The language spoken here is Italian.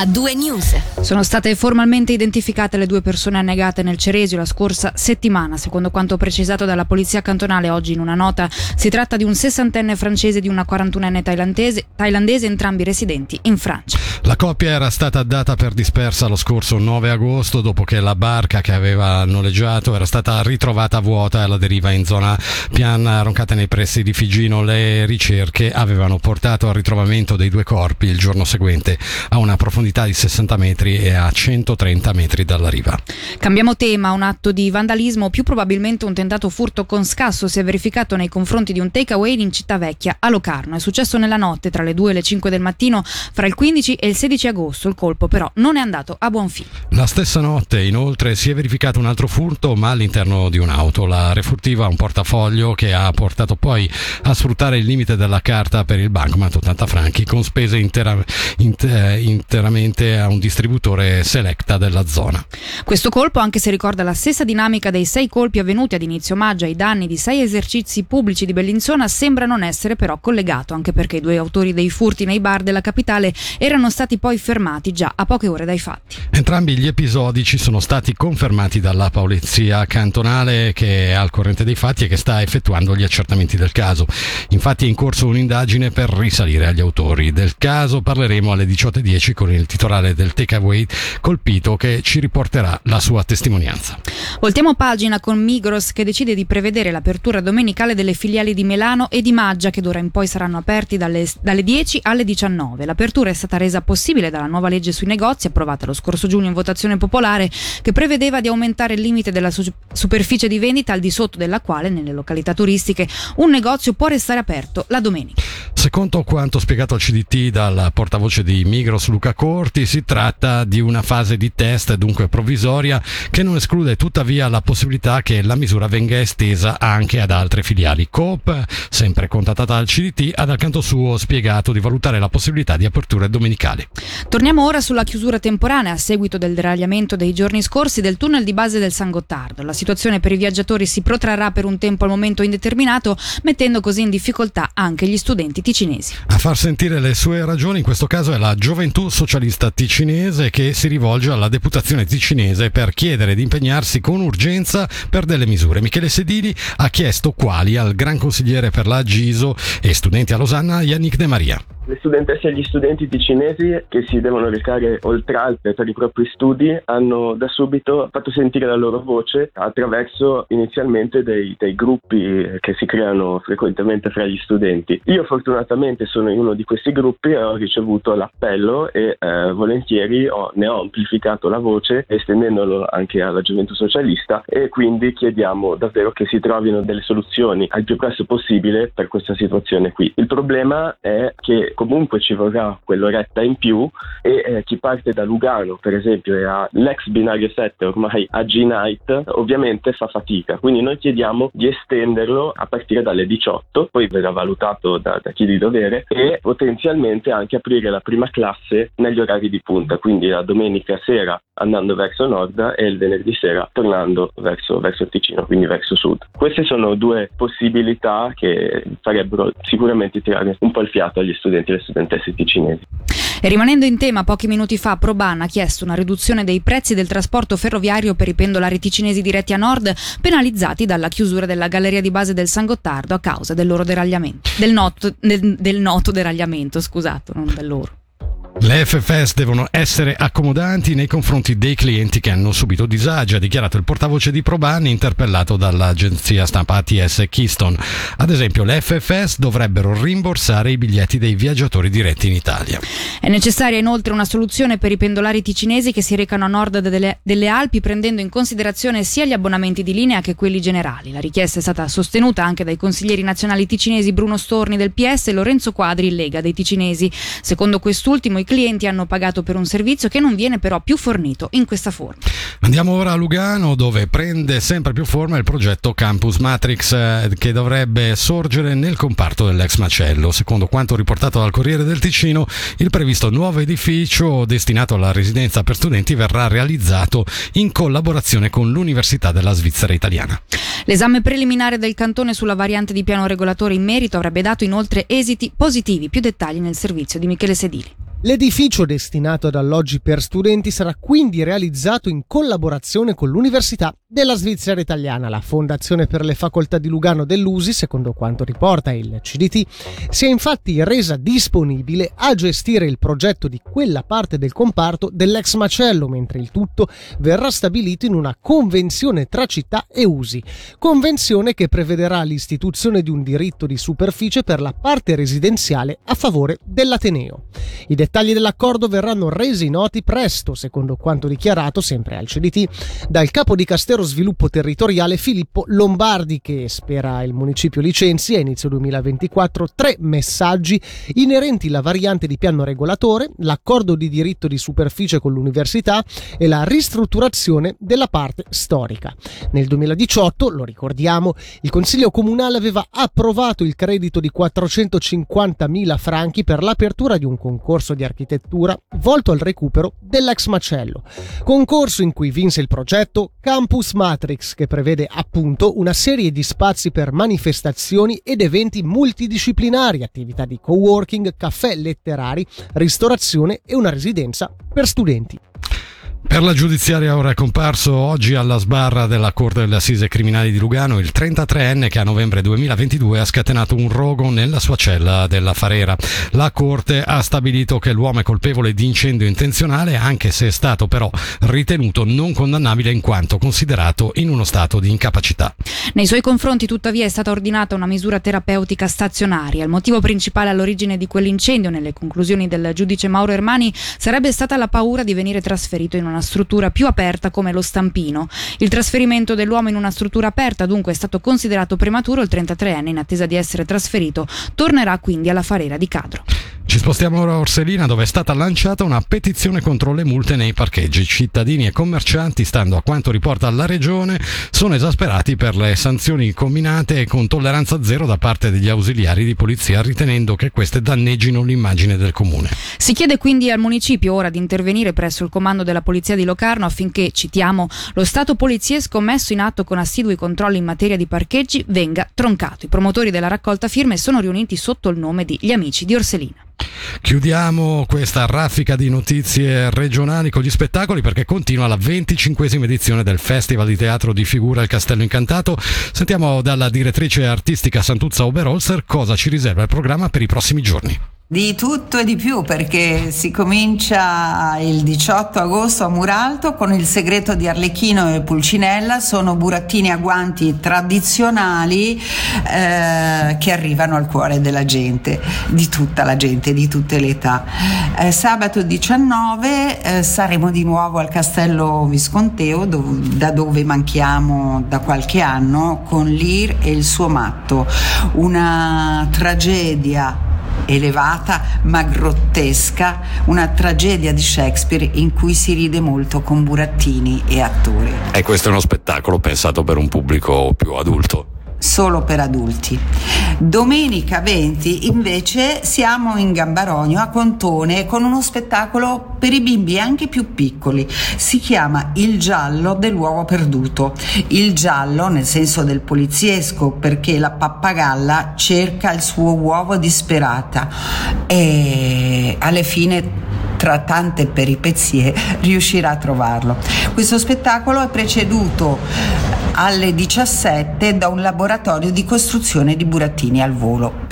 a due news. Sono state formalmente identificate le due persone annegate nel Ceresio la scorsa settimana. Secondo quanto precisato dalla polizia cantonale oggi in una nota, si tratta di un sessantenne francese e di una quarantunenne thailandese, thailandese, entrambi residenti in Francia. La coppia era stata data per dispersa lo scorso 9 agosto dopo che la barca che aveva noleggiato era stata ritrovata vuota alla deriva in zona piana roncata nei pressi di Figino. Le ricerche avevano portato al ritrovamento dei due corpi il giorno seguente a una profondità di 60 metri e a 130 metri dalla riva. Cambiamo tema, un atto di vandalismo, più probabilmente un tentato furto con scasso si è verificato nei confronti di un takeaway in Città Vecchia a Locarno. È successo nella notte tra le 2 e le 5 del mattino fra il 15 e il 16 agosto. Il colpo però non è andato a buon fine. La stessa notte inoltre si è verificato un altro furto ma all'interno di un'auto. La refurtiva un portafoglio che ha portato poi a sfruttare il limite della carta per il bancomat 80 franchi con spese intera- inter- interamente a un distributore selecta della zona. Questo colpo, anche se ricorda la stessa dinamica dei sei colpi avvenuti ad inizio maggio ai danni di sei esercizi pubblici di Bellinzona, sembra non essere però collegato, anche perché i due autori dei furti nei bar della capitale erano stati poi fermati già a poche ore dai fatti. Entrambi gli episodi ci sono stati confermati dalla polizia cantonale che è al corrente dei fatti e che sta effettuando gli accertamenti del caso. Infatti è in corso un'indagine per risalire agli autori del caso. Parleremo alle 18.10 con il titolare del takeaway colpito che ci riporterà la sua testimonianza. Voltiamo pagina con Migros che decide di prevedere l'apertura domenicale delle filiali di Milano e di Maggia che d'ora in poi saranno aperti dalle, dalle 10 alle 19. L'apertura è stata resa possibile dalla nuova legge sui negozi approvata lo scorso giugno in votazione popolare che prevedeva di aumentare il limite della su- superficie di vendita al di sotto della quale nelle località turistiche un negozio può restare aperto la domenica. Secondo quanto spiegato al CDT dal portavoce di Migros Luca Corti, si tratta di una fase di test, dunque provvisoria, che non esclude tuttavia la possibilità che la misura venga estesa anche ad altre filiali. Coop, sempre contattata dal CDT, ha dal canto suo spiegato di valutare la possibilità di aperture domenicali. Torniamo ora sulla chiusura temporanea a seguito del deragliamento dei giorni scorsi del tunnel di base del San Gottardo. La situazione per i viaggiatori si protrarrà per un tempo al momento indeterminato, mettendo così in difficoltà anche gli studenti ticinesi. A far sentire le sue ragioni in questo caso è la Gioventù Socialista Ticinese che si rivolge alla deputazione ticinese per chiedere di impegnarsi con urgenza per delle misure. Michele Sedili ha chiesto quali al gran consigliere per la Giso e studenti a Losanna Yannick De Maria. Le studentesse e gli studenti ticinesi che si devono recare oltre Alpe per i propri studi hanno da subito fatto sentire la loro voce attraverso inizialmente dei, dei gruppi che si creano frequentemente fra gli studenti. Io fortunatamente sono in uno di questi gruppi e ho ricevuto l'appello e eh, volentieri ho, ne ho amplificato la voce estendendolo anche alla gioventù socialista e quindi chiediamo davvero che si trovino delle soluzioni al più presto possibile per questa situazione qui. Il problema è che comunque ci vorrà quell'oretta in più e eh, chi parte da Lugano per esempio e ha l'ex binario 7 ormai a G-Night ovviamente fa fatica quindi noi chiediamo di estenderlo a partire dalle 18 poi verrà valutato da, da chi di dovere e potenzialmente anche aprire la prima classe negli orari di punta quindi la domenica sera andando verso nord e il venerdì sera tornando verso, verso Ticino, quindi verso sud. Queste sono due possibilità che farebbero sicuramente tirare un po' il fiato agli studenti e alle studentesse ticinesi. E rimanendo in tema, pochi minuti fa Proban ha chiesto una riduzione dei prezzi del trasporto ferroviario per i pendolari ticinesi diretti a nord, penalizzati dalla chiusura della galleria di base del San Gottardo a causa del loro deragliamento. Del noto, del, del noto deragliamento, scusate, non del loro. Le FFS devono essere accomodanti nei confronti dei clienti che hanno subito disagi, ha dichiarato il portavoce di Proban interpellato dall'agenzia stampa ATS Keystone. Ad esempio, le FFS dovrebbero rimborsare i biglietti dei viaggiatori diretti in Italia. È necessaria inoltre una soluzione per i pendolari ticinesi che si recano a nord delle, delle Alpi prendendo in considerazione sia gli abbonamenti di linea che quelli generali. La richiesta è stata sostenuta anche dai consiglieri nazionali ticinesi Bruno Storni del PS e Lorenzo Quadri, Lega dei ticinesi. Secondo quest'ultimo i clienti hanno pagato per un servizio che non viene però più fornito in questa forma. Andiamo ora a Lugano dove prende sempre più forma il progetto Campus Matrix eh, che dovrebbe sorgere nel comparto dell'ex macello. Secondo quanto riportato dal Corriere del Ticino, il previsto nuovo edificio destinato alla residenza per studenti verrà realizzato in collaborazione con l'Università della Svizzera italiana. L'esame preliminare del cantone sulla variante di piano regolatore in merito avrebbe dato inoltre esiti positivi. Più dettagli nel servizio di Michele Sedili. L'edificio destinato ad alloggi per studenti sarà quindi realizzato in collaborazione con l'Università della Svizzera Italiana. La Fondazione per le Facoltà di Lugano dell'USI, secondo quanto riporta il CDT, si è infatti resa disponibile a gestire il progetto di quella parte del comparto dell'ex macello, mentre il tutto verrà stabilito in una convenzione tra città e USI. Convenzione che prevederà l'istituzione di un diritto di superficie per la parte residenziale a favore dell'Ateneo. I dettagli dell'accordo verranno resi noti presto, secondo quanto dichiarato sempre al CDT dal capo di Castero Sviluppo Territoriale Filippo Lombardi, che spera il municipio licenzi a inizio 2024 tre messaggi inerenti alla variante di piano regolatore, l'accordo di diritto di superficie con l'università e la ristrutturazione della parte storica. Nel 2018, lo ricordiamo, il Consiglio Comunale aveva approvato il credito di 450.000 franchi per l'apertura di un concorso di architettura volto al recupero dell'ex macello. Concorso in cui vinse il progetto Campus Matrix che prevede appunto una serie di spazi per manifestazioni ed eventi multidisciplinari, attività di coworking, caffè letterari, ristorazione e una residenza per studenti. Per la giudiziaria ora è comparso oggi alla sbarra della Corte delle Assise Criminali di Lugano il 33enne che a novembre 2022 ha scatenato un rogo nella sua cella della Farera. La Corte ha stabilito che l'uomo è colpevole di incendio intenzionale anche se è stato però ritenuto non condannabile in quanto considerato in uno stato di incapacità. Nei suoi confronti tuttavia è stata ordinata una misura terapeutica stazionaria. Il motivo principale all'origine di quell'incendio nelle conclusioni del giudice Mauro Ermani sarebbe stata la paura di venire trasferito in una struttura più aperta come lo Stampino. Il trasferimento dell'uomo in una struttura aperta dunque è stato considerato prematuro, il 33enne in attesa di essere trasferito tornerà quindi alla Farera di Cadro. Ci spostiamo ora a Orselina dove è stata lanciata una petizione contro le multe nei parcheggi. Cittadini e commercianti, stando a quanto riporta la regione, sono esasperati per le sanzioni combinate con tolleranza zero da parte degli ausiliari di polizia, ritenendo che queste danneggino l'immagine del comune. Si chiede quindi al municipio ora di intervenire presso il comando della polizia di Locarno affinché, citiamo, lo stato poliziesco messo in atto con assidui controlli in materia di parcheggi venga troncato. I promotori della raccolta firme sono riuniti sotto il nome di Gli Amici di Orselina. Chiudiamo questa raffica di notizie regionali con gli spettacoli perché continua la 25esima edizione del Festival di Teatro di Figura Il Castello Incantato. Sentiamo dalla direttrice artistica Santuzza Oberholzer cosa ci riserva il programma per i prossimi giorni. Di tutto e di più perché si comincia il 18 agosto a Muralto con il segreto di Arlecchino e Pulcinella, sono burattini a guanti tradizionali eh, che arrivano al cuore della gente, di tutta la gente, di tutte le età. Eh, sabato 19 eh, saremo di nuovo al Castello Visconteo dove, da dove manchiamo da qualche anno con Lear e il suo matto, una tragedia elevata ma grottesca, una tragedia di Shakespeare in cui si ride molto con burattini e attori. E questo è uno spettacolo pensato per un pubblico più adulto solo per adulti. Domenica 20 invece siamo in Gambarogno a Contone con uno spettacolo per i bimbi anche più piccoli. Si chiama Il giallo dell'uovo perduto. Il giallo nel senso del poliziesco perché la pappagalla cerca il suo uovo disperata e alle fine tra tante peripezie riuscirà a trovarlo. Questo spettacolo è preceduto alle 17 da un laboratorio di costruzione di burattini al volo.